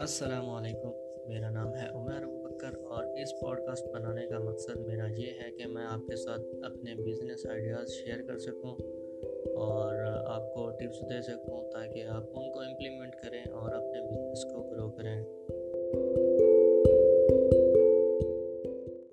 السلام علیکم۔ میرا نام ہے عمر بکر اور اس پوڈ کاسٹ بنانے کا مقصد میرا یہ ہے کہ میں آپ کے ساتھ اپنے بزنس آئیڈیاز شیئر کر سکوں اور آپ کو ٹپس دے سکوں تاکہ آپ ان کو امپلیمنٹ کریں اور اپنے بزنس کو گرو کریں۔